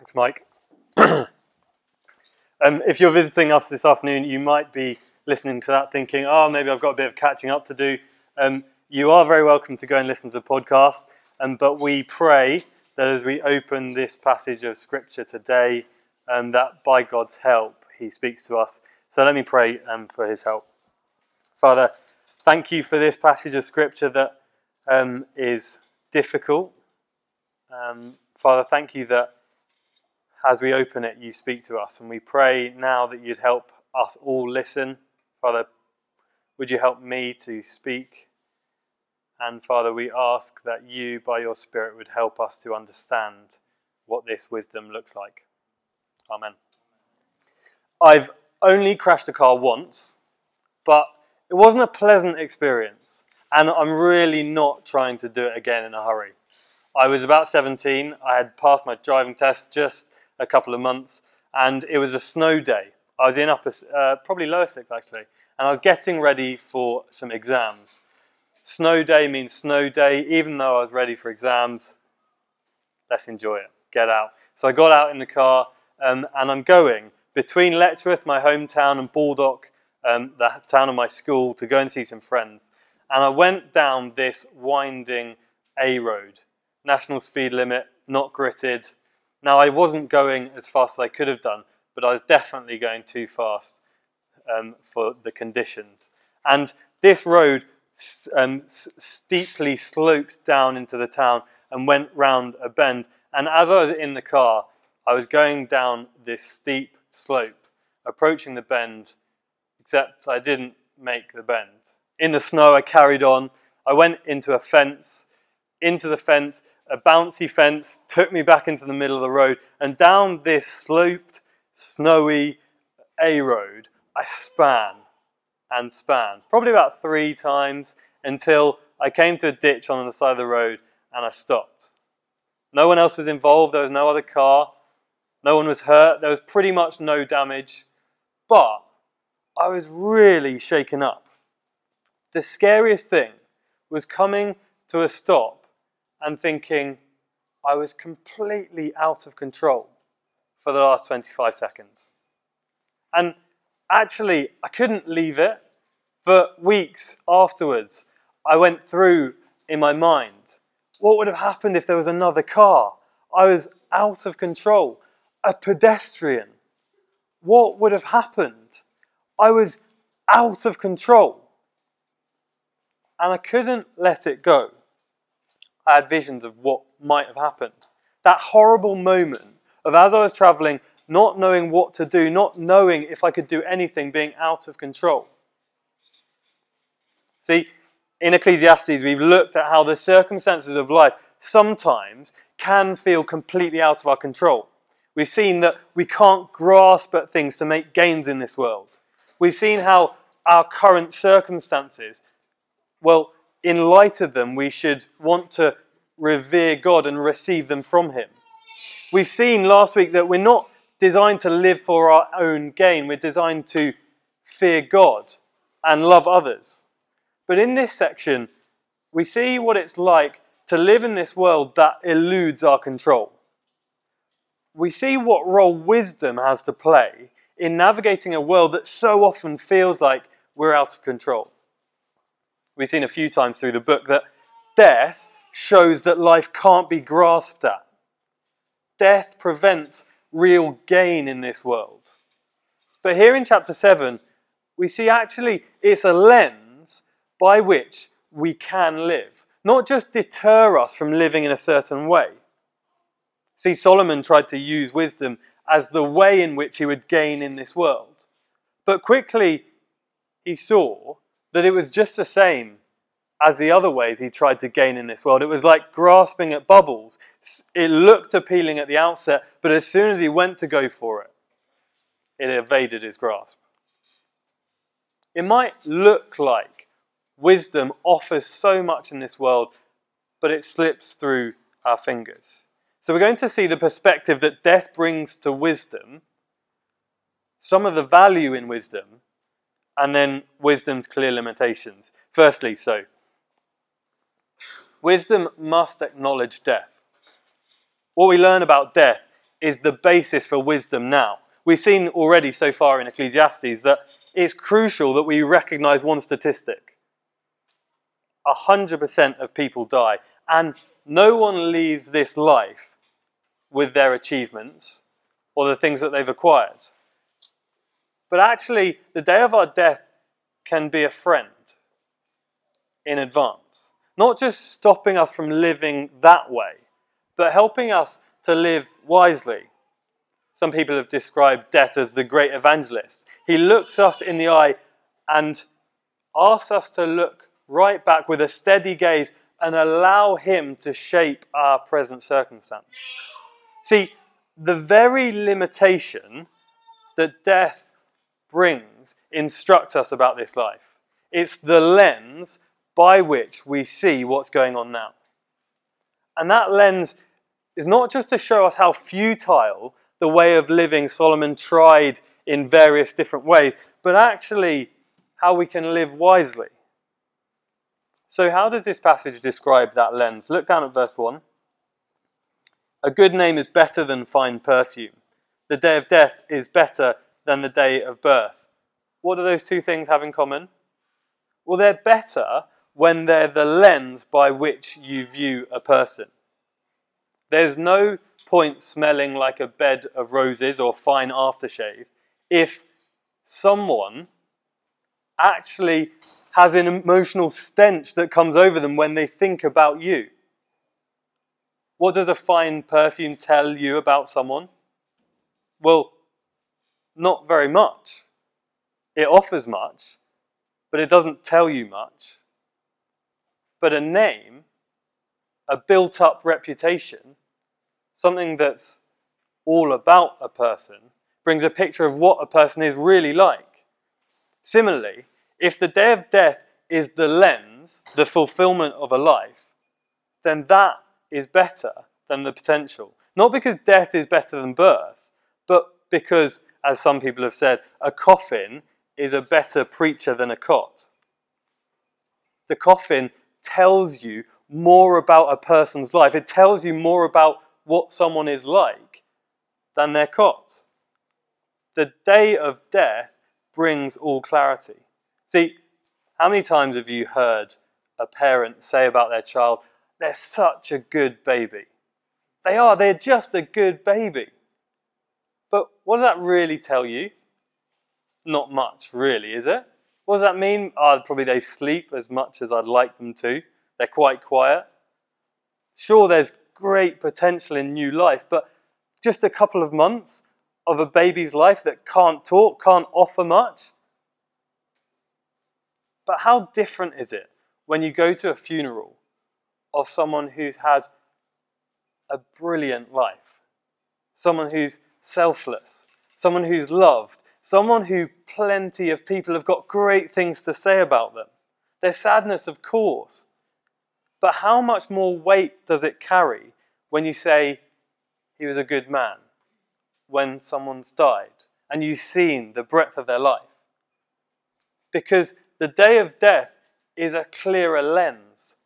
Thanks, Mike. um, if you're visiting us this afternoon, you might be listening to that thinking, oh, maybe I've got a bit of catching up to do. Um, you are very welcome to go and listen to the podcast, um, but we pray that as we open this passage of Scripture today, um, that by God's help, He speaks to us. So let me pray um, for His help. Father, thank you for this passage of Scripture that um, is difficult. Um, Father, thank you that as we open it, you speak to us. And we pray now that you'd help us all listen. Father, would you help me to speak? And Father, we ask that you, by your Spirit, would help us to understand what this wisdom looks like. Amen. I've only crashed a car once, but it wasn't a pleasant experience. And I'm really not trying to do it again in a hurry. I was about 17. I had passed my driving test just a couple of months, and it was a snow day. I was in upper, uh, probably lower sixth actually, and I was getting ready for some exams. Snow day means snow day, even though I was ready for exams. Let's enjoy it. Get out. So I got out in the car, um, and I'm going between Letchworth, my hometown, and Baldock, um, the town of my school, to go and see some friends. And I went down this winding A road, national speed limit, not gritted, now, I wasn't going as fast as I could have done, but I was definitely going too fast um, for the conditions. And this road um, steeply sloped down into the town and went round a bend. And as I was in the car, I was going down this steep slope, approaching the bend, except I didn't make the bend. In the snow, I carried on. I went into a fence. Into the fence, a bouncy fence took me back into the middle of the road, and down this sloped, snowy A road, I span and span, probably about three times until I came to a ditch on the side of the road and I stopped. No one else was involved, there was no other car, no one was hurt, there was pretty much no damage, but I was really shaken up. The scariest thing was coming to a stop and thinking, I was completely out of control for the last 25 seconds. And actually, I couldn't leave it. but weeks afterwards, I went through in my mind what would have happened if there was another car? I was out of control. A pedestrian. What would have happened? I was out of control. And I couldn't let it go. I had visions of what might have happened. That horrible moment of as I was traveling, not knowing what to do, not knowing if I could do anything, being out of control. See, in Ecclesiastes, we've looked at how the circumstances of life sometimes can feel completely out of our control. We've seen that we can't grasp at things to make gains in this world. We've seen how our current circumstances, well, in light of them, we should want to revere God and receive them from Him. We've seen last week that we're not designed to live for our own gain, we're designed to fear God and love others. But in this section, we see what it's like to live in this world that eludes our control. We see what role wisdom has to play in navigating a world that so often feels like we're out of control we've seen a few times through the book that death shows that life can't be grasped at. Death prevents real gain in this world. But here in chapter 7, we see actually it's a lens by which we can live, not just deter us from living in a certain way. See, Solomon tried to use wisdom as the way in which he would gain in this world. But quickly he saw that it was just the same as the other ways he tried to gain in this world. It was like grasping at bubbles. It looked appealing at the outset, but as soon as he went to go for it, it evaded his grasp. It might look like wisdom offers so much in this world, but it slips through our fingers. So we're going to see the perspective that death brings to wisdom, some of the value in wisdom, and then wisdom's clear limitations. Firstly, so, wisdom must acknowledge death. What we learn about death is the basis for wisdom now. We've seen already so far in Ecclesiastes that it's crucial that we recognize one statistic 100% of people die, and no one leaves this life with their achievements or the things that they've acquired. But actually, the day of our death can be a friend in advance. Not just stopping us from living that way, but helping us to live wisely. Some people have described death as the great evangelist. He looks us in the eye and asks us to look right back with a steady gaze and allow Him to shape our present circumstance. See, the very limitation that death brings instructs us about this life. It's the lens by which we see what's going on now. And that lens is not just to show us how futile the way of living Solomon tried in various different ways, but actually how we can live wisely. So, how does this passage describe that lens? Look down at verse 1. A good name is better than fine perfume. The day of death is better than the day of birth. What do those two things have in common? Well, they're better when they're the lens by which you view a person. There's no point smelling like a bed of roses or fine aftershave if someone actually has an emotional stench that comes over them when they think about you. What does a fine perfume tell you about someone? Well, not very much. It offers much, but it doesn't tell you much. But a name, a built up reputation, something that's all about a person, brings a picture of what a person is really like. Similarly, if the day of death is the lens, the fulfillment of a life, then that is better than the potential. Not because death is better than birth, but because, as some people have said, a coffin is a better preacher than a cot. The coffin tells you more about a person's life, it tells you more about what someone is like than their cot. The day of death brings all clarity. See, how many times have you heard a parent say about their child, they're such a good baby? They are, they're just a good baby. But what does that really tell you? Not much, really, is it? What does that mean? Oh, probably they sleep as much as I'd like them to. They're quite quiet. Sure, there's great potential in new life, but just a couple of months of a baby's life that can't talk, can't offer much. But how different is it when you go to a funeral of someone who's had a brilliant life, someone who's selfless, someone who's loved, someone who plenty of people have got great things to say about them? Their sadness, of course, but how much more weight does it carry when you say he was a good man, when someone's died, and you've seen the breadth of their life? Because the day of death is a clearer lens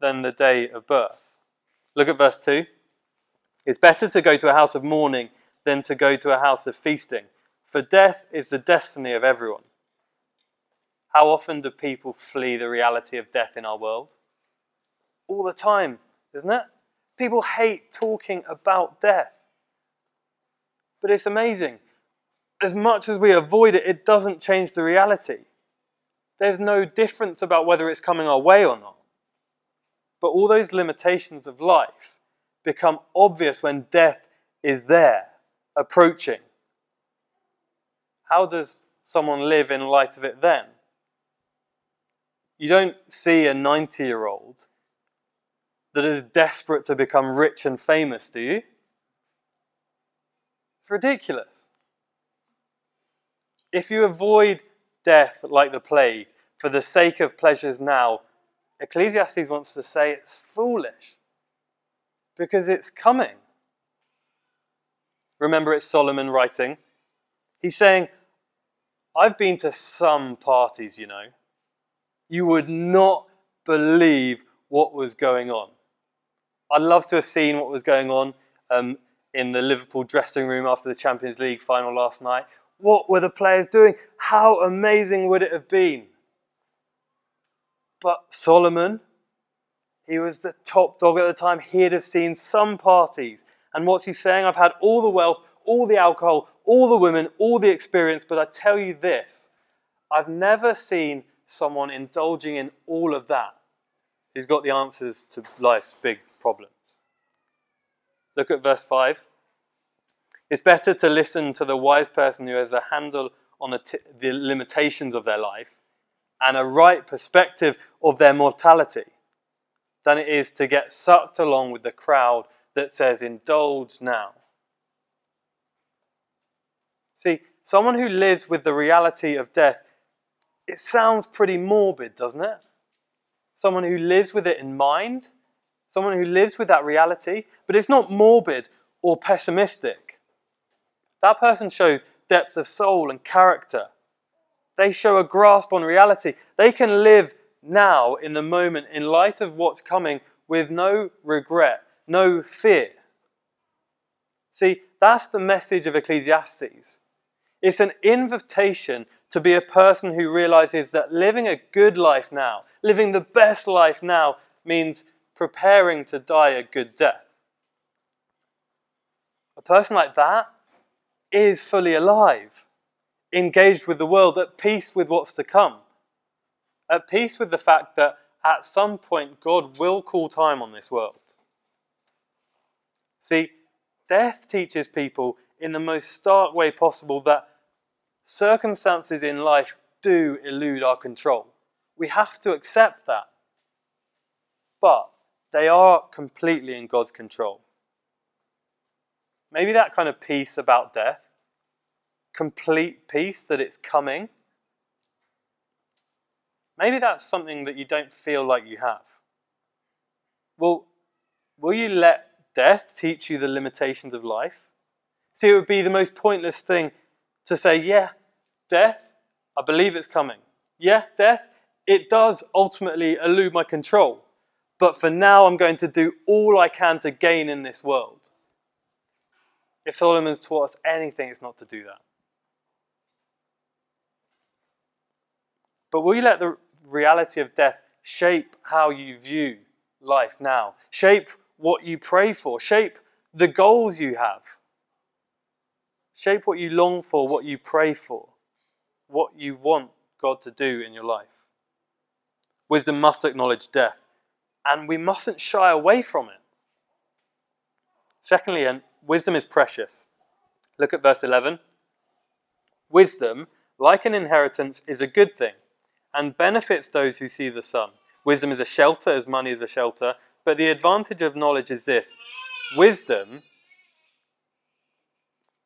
than the day of birth. Look at verse 2. It's better to go to a house of mourning than to go to a house of feasting, for death is the destiny of everyone. How often do people flee the reality of death in our world? all the time, isn't it? People hate talking about death. But it's amazing. As much as we avoid it, it doesn't change the reality. There's no difference about whether it's coming our way or not. But all those limitations of life become obvious when death is there, approaching. How does someone live in light of it then? You don't see a 90 year old that is desperate to become rich and famous, do you? It's ridiculous. If you avoid death like the plague for the sake of pleasures now, Ecclesiastes wants to say it's foolish because it's coming. Remember, it's Solomon writing. He's saying, I've been to some parties, you know. You would not believe what was going on. I'd love to have seen what was going on um, in the Liverpool dressing room after the Champions League final last night. What were the players doing? How amazing would it have been? But Solomon, he was the top dog at the time. He'd have seen some parties. And what's he saying? I've had all the wealth, all the alcohol, all the women, all the experience, but I tell you this I've never seen someone indulging in all of that who's got the answers to life's big problems. Look at verse 5. It's better to listen to the wise person who has a handle on t- the limitations of their life and a right perspective of their mortality than it is to get sucked along with the crowd that says, indulge now. See, someone who lives with the reality of death, it sounds pretty morbid, doesn't it? Someone who lives with it in mind, someone who lives with that reality, but it's not morbid or pessimistic. That person shows depth of soul and character. They show a grasp on reality. They can live now in the moment in light of what's coming with no regret, no fear. See, that's the message of Ecclesiastes. It's an invitation to be a person who realizes that living a good life now, living the best life now, means preparing to die a good death. A person like that is fully alive, engaged with the world, at peace with what's to come, at peace with the fact that at some point God will call time on this world. See, death teaches people in the most stark way possible that circumstances in life do elude our control. We have to accept that. But they are completely in God's control. Maybe that kind of peace about death, complete peace that it's coming, maybe that's something that you don't feel like you have. Well, will you let death teach you the limitations of life? See, it would be the most pointless thing to say, yeah, death, I believe it's coming. Yeah, death, it does ultimately elude my control. But for now, I'm going to do all I can to gain in this world. If Solomon's taught us anything, it's not to do that. But will you let the reality of death shape how you view life now? Shape what you pray for? Shape the goals you have? Shape what you long for, what you pray for, what you want God to do in your life. Wisdom must acknowledge death, and we mustn't shy away from it. Secondly, and wisdom is precious. Look at verse 11. Wisdom, like an inheritance, is a good thing and benefits those who see the sun. Wisdom is a shelter as money is a shelter, but the advantage of knowledge is this wisdom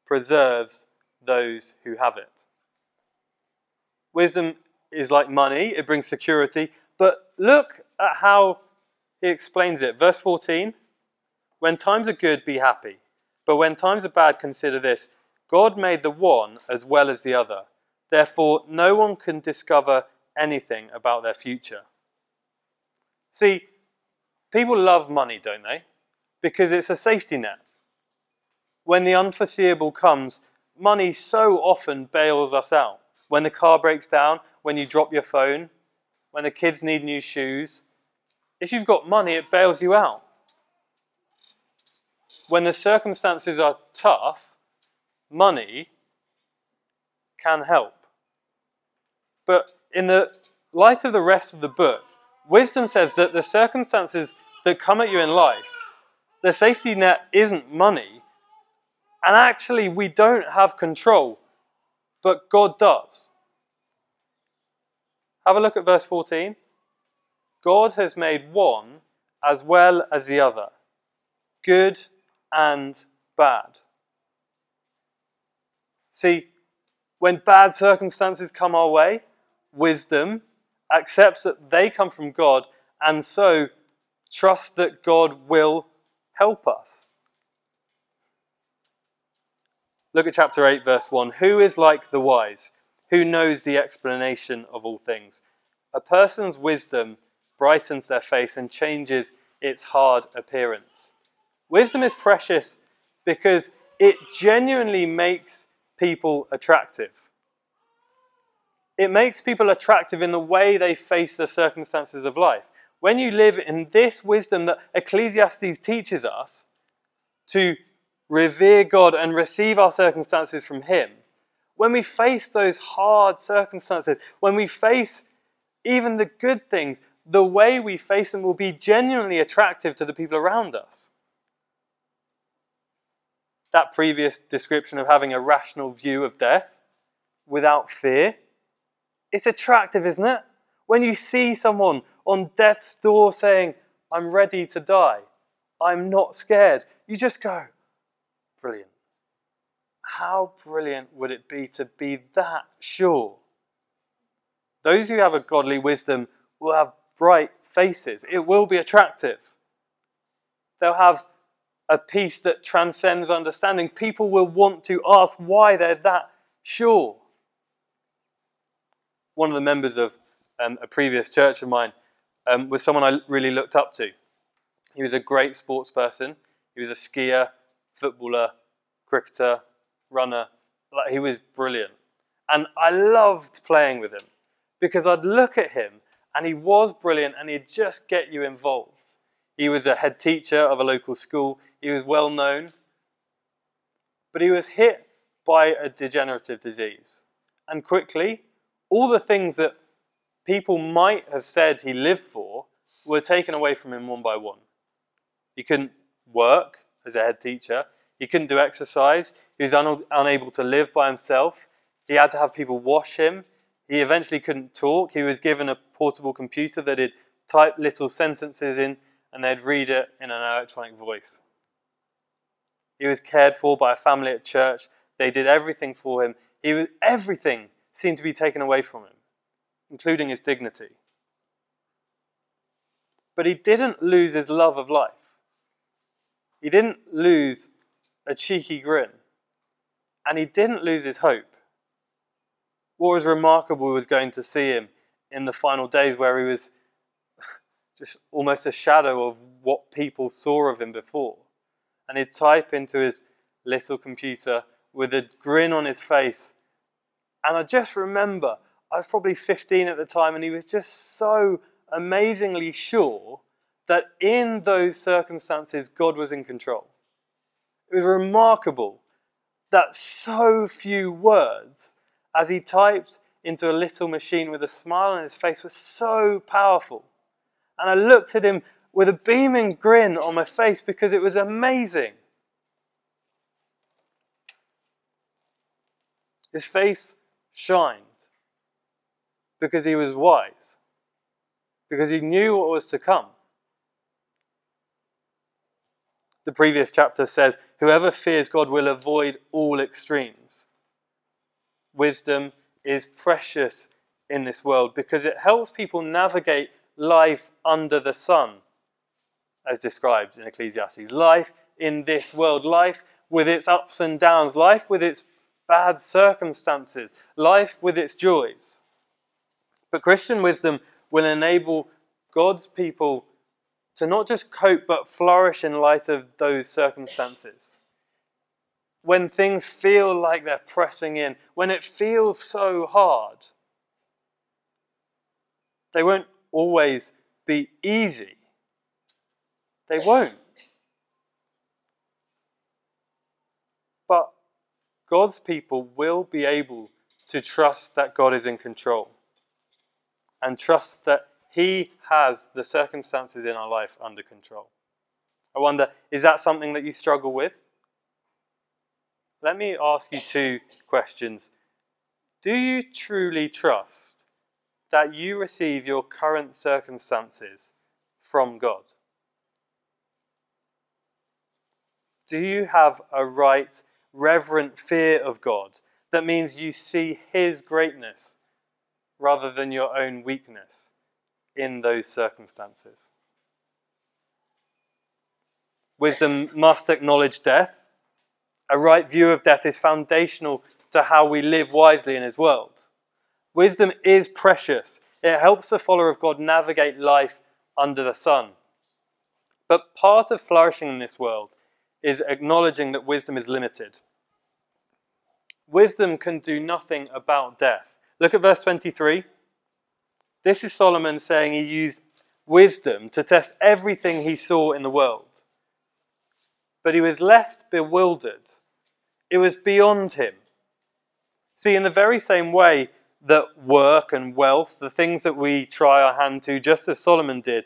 preserves those who have it. Wisdom is like money, it brings security. But look at how he explains it. Verse 14 When times are good, be happy. But when times are bad, consider this God made the one as well as the other. Therefore, no one can discover anything about their future. See, people love money, don't they? Because it's a safety net. When the unforeseeable comes, money so often bails us out. When the car breaks down, when you drop your phone, when the kids need new shoes. If you've got money, it bails you out. When the circumstances are tough, money can help. But in the light of the rest of the book, wisdom says that the circumstances that come at you in life, the safety net isn't money, and actually we don't have control, but God does. Have a look at verse 14. God has made one as well as the other, good and bad. See, when bad circumstances come our way, wisdom accepts that they come from God and so trust that God will help us. Look at chapter 8, verse 1. Who is like the wise? Who knows the explanation of all things? A person's wisdom brightens their face and changes its hard appearance. Wisdom is precious because it genuinely makes people attractive. It makes people attractive in the way they face the circumstances of life. When you live in this wisdom that Ecclesiastes teaches us to revere God and receive our circumstances from Him, when we face those hard circumstances, when we face even the good things, the way we face them will be genuinely attractive to the people around us. That previous description of having a rational view of death without fear, it's attractive, isn't it? When you see someone on death's door saying, I'm ready to die, I'm not scared, you just go, brilliant. How brilliant would it be to be that sure? Those who have a godly wisdom will have bright faces. It will be attractive. They'll have a peace that transcends understanding. People will want to ask why they're that sure. One of the members of um, a previous church of mine um, was someone I really looked up to. He was a great sports person. He was a skier, footballer, cricketer, runner. Like, he was brilliant. And I loved playing with him because I'd look at him and he was brilliant and he'd just get you involved. He was a head teacher of a local school, he was well known, but he was hit by a degenerative disease. And quickly, all the things that people might have said he lived for were taken away from him one by one. He couldn't work as a head teacher, he couldn't do exercise, he was un- unable to live by himself, he had to have people wash him, he eventually couldn't talk. He was given a portable computer that he'd type little sentences in and they'd read it in an electronic voice. He was cared for by a family at church. They did everything for him. He was, everything seemed to be taken away from him, including his dignity. But he didn't lose his love of life. He didn't lose a cheeky grin. And he didn't lose his hope what was remarkable was going to see him in the final days where he was just almost a shadow of what people saw of him before. And he'd type into his little computer with a grin on his face. And I just remember, I was probably 15 at the time, and he was just so amazingly sure that in those circumstances, God was in control. It was remarkable that so few words as he typed into a little machine with a smile on his face were so powerful. And I looked at him with a beaming grin on my face because it was amazing. His face shined because he was wise, because he knew what was to come. The previous chapter says, Whoever fears God will avoid all extremes wisdom is precious in this world because it helps people navigate life under the sun, as described in Ecclesiastes. Life in this world, life with its ups and downs, life with its bad circumstances, life with its joys. But Christian wisdom will enable God's people to not just cope but flourish in light of those circumstances when things feel like they're pressing in, when it feels so hard. They won't always be easy. They won't. But God's people will be able to trust that God is in control and trust that He has the circumstances in our life under control. I wonder, is that something that you struggle with? let me ask you two questions. Do you truly trust that you receive your current circumstances from God? Do you have a right, reverent fear of God that means you see His greatness rather than your own weakness in those circumstances? Wisdom must acknowledge death a right view of death is foundational to how we live wisely in His world. Wisdom is precious. It helps the follower of God navigate life under the sun. But part of flourishing in this world is acknowledging that wisdom is limited. Wisdom can do nothing about death. Look at verse 23. This is Solomon saying he used wisdom to test everything he saw in the world. But he was left bewildered. It was beyond him. See, in the very same way that work and wealth, the things that we try our hand to, just as Solomon did,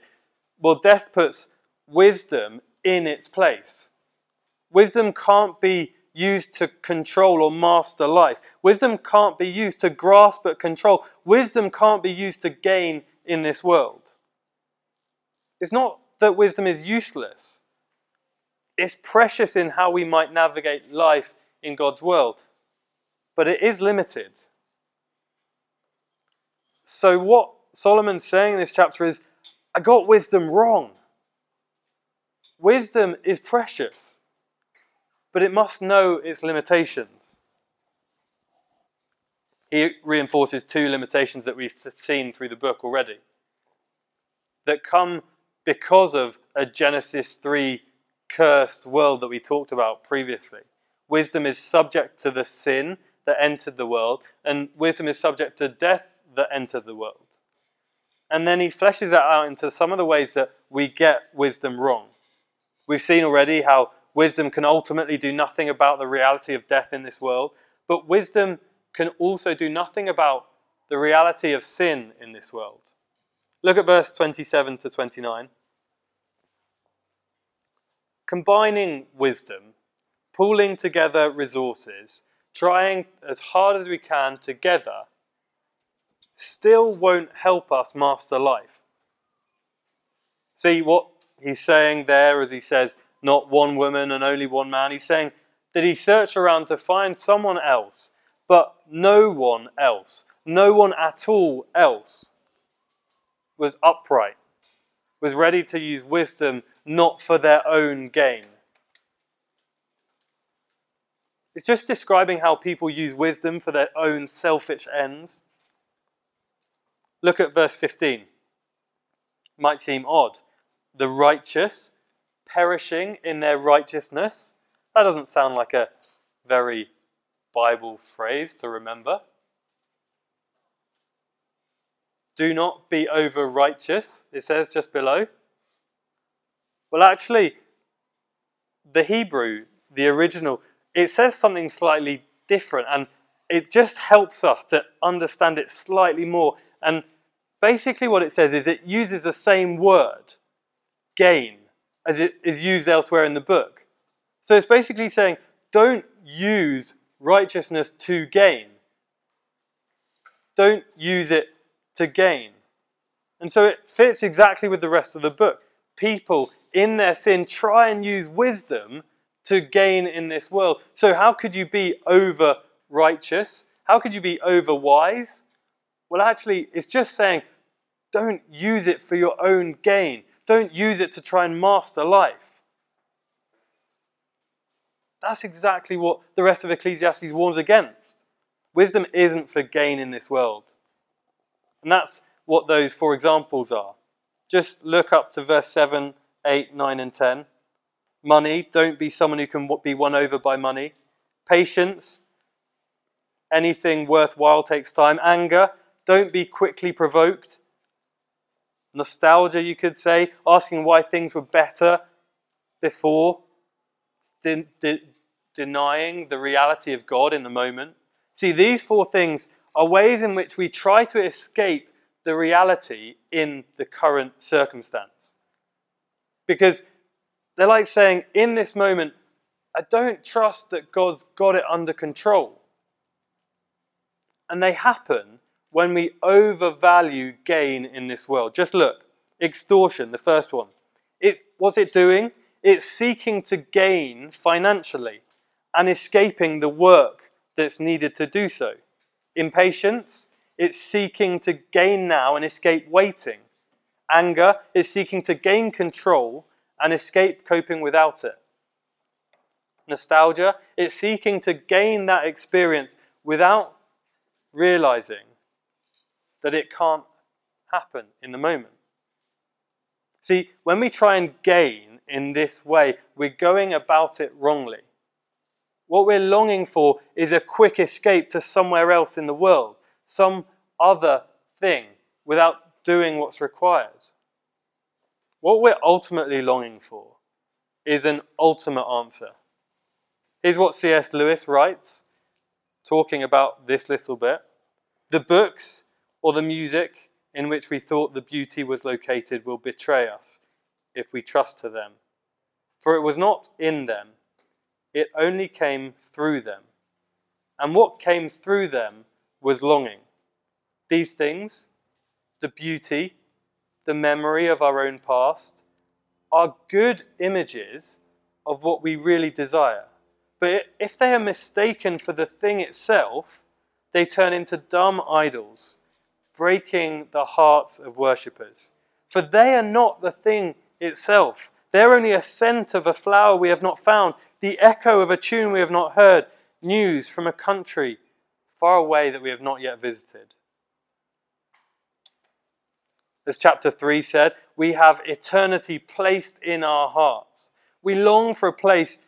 well, death puts wisdom in its place. Wisdom can't be used to control or master life. Wisdom can't be used to grasp but control. Wisdom can't be used to gain in this world. It's not that wisdom is useless, it's precious in how we might navigate life in God's world, but it is limited. So, what Solomon's saying in this chapter is I got wisdom wrong. Wisdom is precious but it must know its limitations. He reinforces two limitations that we've seen through the book already that come because of a Genesis 3 cursed world that we talked about previously. Wisdom is subject to the sin that entered the world, and wisdom is subject to death that entered the world. And then he fleshes that out into some of the ways that we get wisdom wrong. We've seen already how Wisdom can ultimately do nothing about the reality of death in this world, but wisdom can also do nothing about the reality of sin in this world. Look at verse 27 to 29. Combining wisdom, pooling together resources, trying as hard as we can together, still won't help us master life. See what he's saying there as he says, not one woman and only one man. He's saying that he searched around to find someone else, but no one else, no one at all else was upright, was ready to use wisdom not for their own gain. It's just describing how people use wisdom for their own selfish ends. Look at verse 15. Might seem odd. The righteous perishing in their righteousness. That doesn't sound like a very Bible phrase to remember. Do not be over righteous, it says just below. Well, actually, the Hebrew, the original, it says something slightly different and it just helps us to understand it slightly more. And basically, what it says is it uses the same word, gain, as it is used elsewhere in the book. So it's basically saying, don't use righteousness to gain. Don't use it to gain. And so it fits exactly with the rest of the book. People in their sin try and use wisdom to gain in this world. So, how could you be over righteous? How could you be over wise? Well, actually, it's just saying don't use it for your own gain. Don't use it to try and master life. That's exactly what the rest of Ecclesiastes warns against. Wisdom isn't for gain in this world. And that's what those four examples are. Just look up to verse 7, 8, 9, and 10. Money, don't be someone who can be won over by money. Patience, anything worthwhile takes time. Anger, don't be quickly provoked nostalgia, you could say, asking why things were better before, de- de- denying the reality of God in the moment. See, these four things are ways in which we try to escape the reality in the current circumstance. Because they're like saying, in this moment, I don't trust that God's got it under control. And they happen when we overvalue gain in this world. Just look extortion, the first one. It, what's it doing? It's seeking to gain financially and escaping the work that's needed to do so. Impatience, it's seeking to gain now and escape waiting. Anger is seeking to gain control and escape coping without it. Nostalgia, it's seeking to gain that experience without realizing that it can't happen in the moment. See, when we try and gain in this way, we're going about it wrongly. What we're longing for is a quick escape to somewhere else in the world, some other thing, without doing what's required. What we're ultimately longing for is an ultimate answer. Here's what C.S. Lewis writes, talking about this little bit. The books or the music in which we thought the beauty was located will betray us if we trust to them. For it was not in them, it only came through them. And what came through them was longing. These things, the beauty, the memory of our own past, are good images of what we really desire. But if they are mistaken for the thing itself, they turn into dumb idols breaking the hearts of worshippers. For they are not the thing itself. They're only a scent of a flower we have not found, the echo of a tune we have not heard, news from a country far away that we have not yet visited. As chapter 3 said, we have eternity placed in our hearts. We long for a place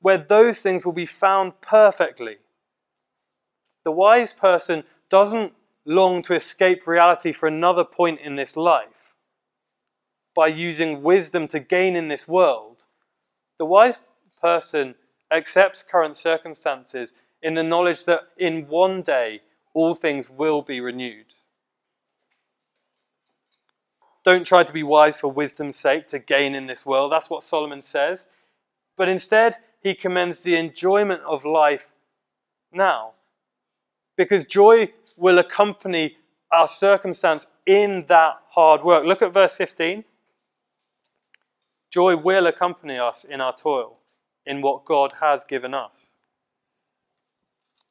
where those things will be found perfectly. The wise person doesn't long to escape reality for another point in this life by using wisdom to gain in this world, the wise person accepts current circumstances in the knowledge that in one day all things will be renewed. Don't try to be wise for wisdom's sake to gain in this world. That's what Solomon says. But instead, he commends the enjoyment of life now. Because joy will accompany our circumstance in that hard work. Look at verse 15. Joy will accompany us in our toil, in what God has given us.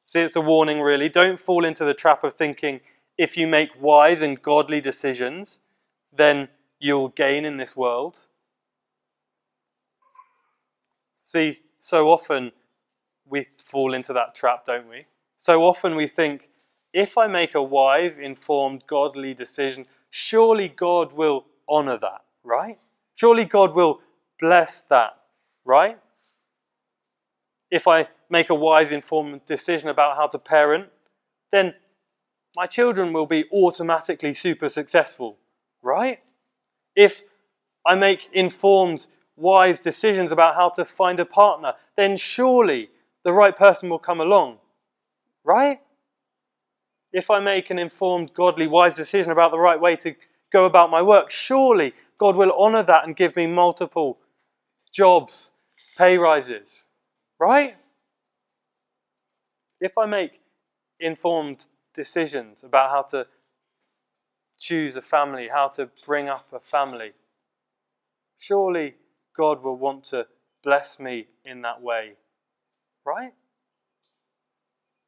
See, it's a warning, really. Don't fall into the trap of thinking if you make wise and godly decisions, then you'll gain in this world. See, so often we fall into that trap, don't we? So often we think if I make a wise, informed, godly decision, surely God will honor that, right? Surely God will bless that, right? If I make a wise, informed decision about how to parent, then my children will be automatically super successful, right? If I make informed, wise decisions about how to find a partner, then surely the right person will come along, right? If I make an informed, godly, wise decision about the right way to go about my work, surely God will honor that and give me multiple jobs, pay rises. Right? If I make informed decisions about how to choose a family, how to bring up a family, surely God will want to bless me in that way. Right?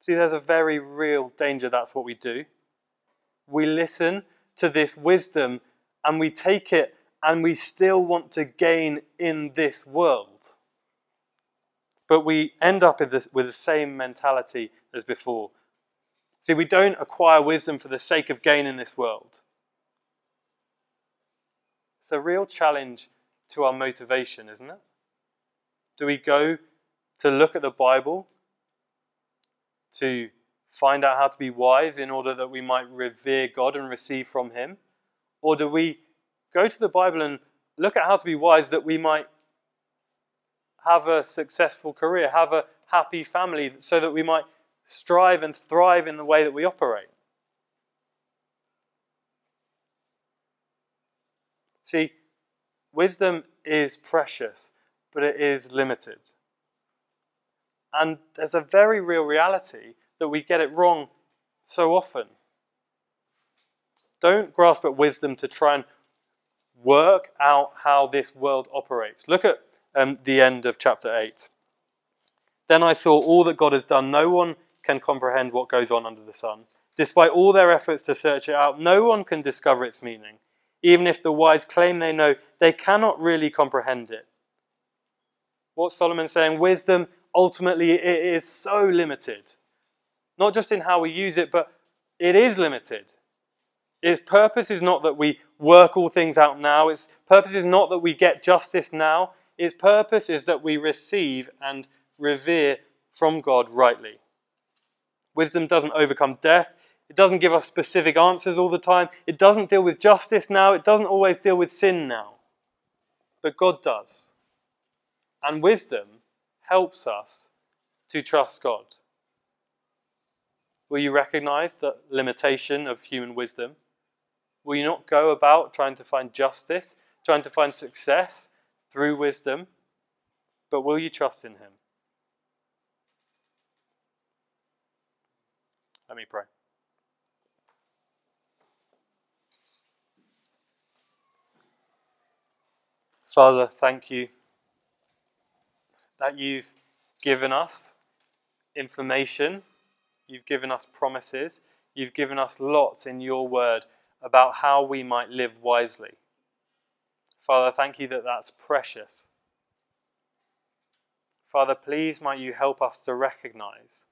See, there's a very real danger that's what we do. We listen to this wisdom and we take it and we still want to gain in this world. But we end up with the same mentality as before. See, we don't acquire wisdom for the sake of gain in this world. It's a real challenge to our motivation, isn't it? Do we go to look at the Bible to find out how to be wise in order that we might revere God and receive from Him? Or do we go to the Bible and look at how to be wise that we might have a successful career, have a happy family, so that we might strive and thrive in the way that we operate? See, wisdom is precious, but it is limited. And there's a very real reality that we get it wrong so often. Don't grasp at wisdom to try and work out how this world operates. Look at um, the end of chapter 8. Then I saw all that God has done. No one can comprehend what goes on under the sun. Despite all their efforts to search it out, no one can discover its meaning. Even if the wise claim they know, they cannot really comprehend it. What's Solomon saying? Wisdom ultimately it is so limited. Not just in how we use it, but it is limited. Its purpose is not that we work all things out now. Its purpose is not that we get justice now. Its purpose is that we receive and revere from God rightly. Wisdom doesn't overcome death. It doesn't give us specific answers all the time. It doesn't deal with justice now. It doesn't always deal with sin now. But God does. And wisdom helps us to trust God. Will you recognize the limitation of human wisdom? Will you not go about trying to find justice, trying to find success through wisdom? But will you trust in Him? Let me pray. Father, thank you that you've given us information, you've given us promises, you've given us lots in your word about how we might live wisely. Father, thank you that that's precious. Father, please might you help us to recognize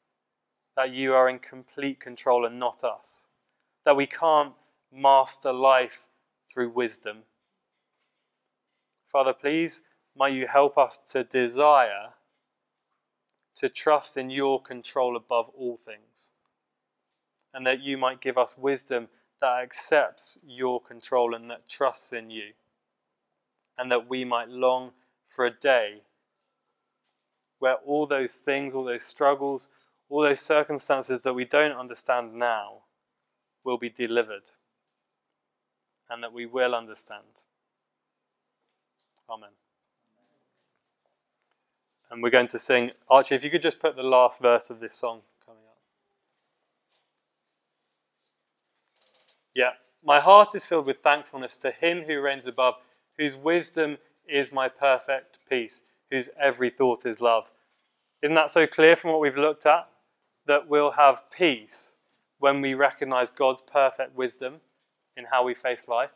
that you are in complete control and not us, that we can't master life through wisdom. Father, please might you help us to desire to trust in your control above all things, and that you might give us wisdom that accepts your control and that trusts in you, and that we might long for a day where all those things, all those struggles, all those circumstances that we don't understand now will be delivered, and that we will understand. Amen. And we're going to sing. Archie, if you could just put the last verse of this song coming up. Yeah. My heart is filled with thankfulness to Him who reigns above, whose wisdom is my perfect peace, whose every thought is love. Isn't that so clear from what we've looked at? That we'll have peace when we recognize God's perfect wisdom in how we face life.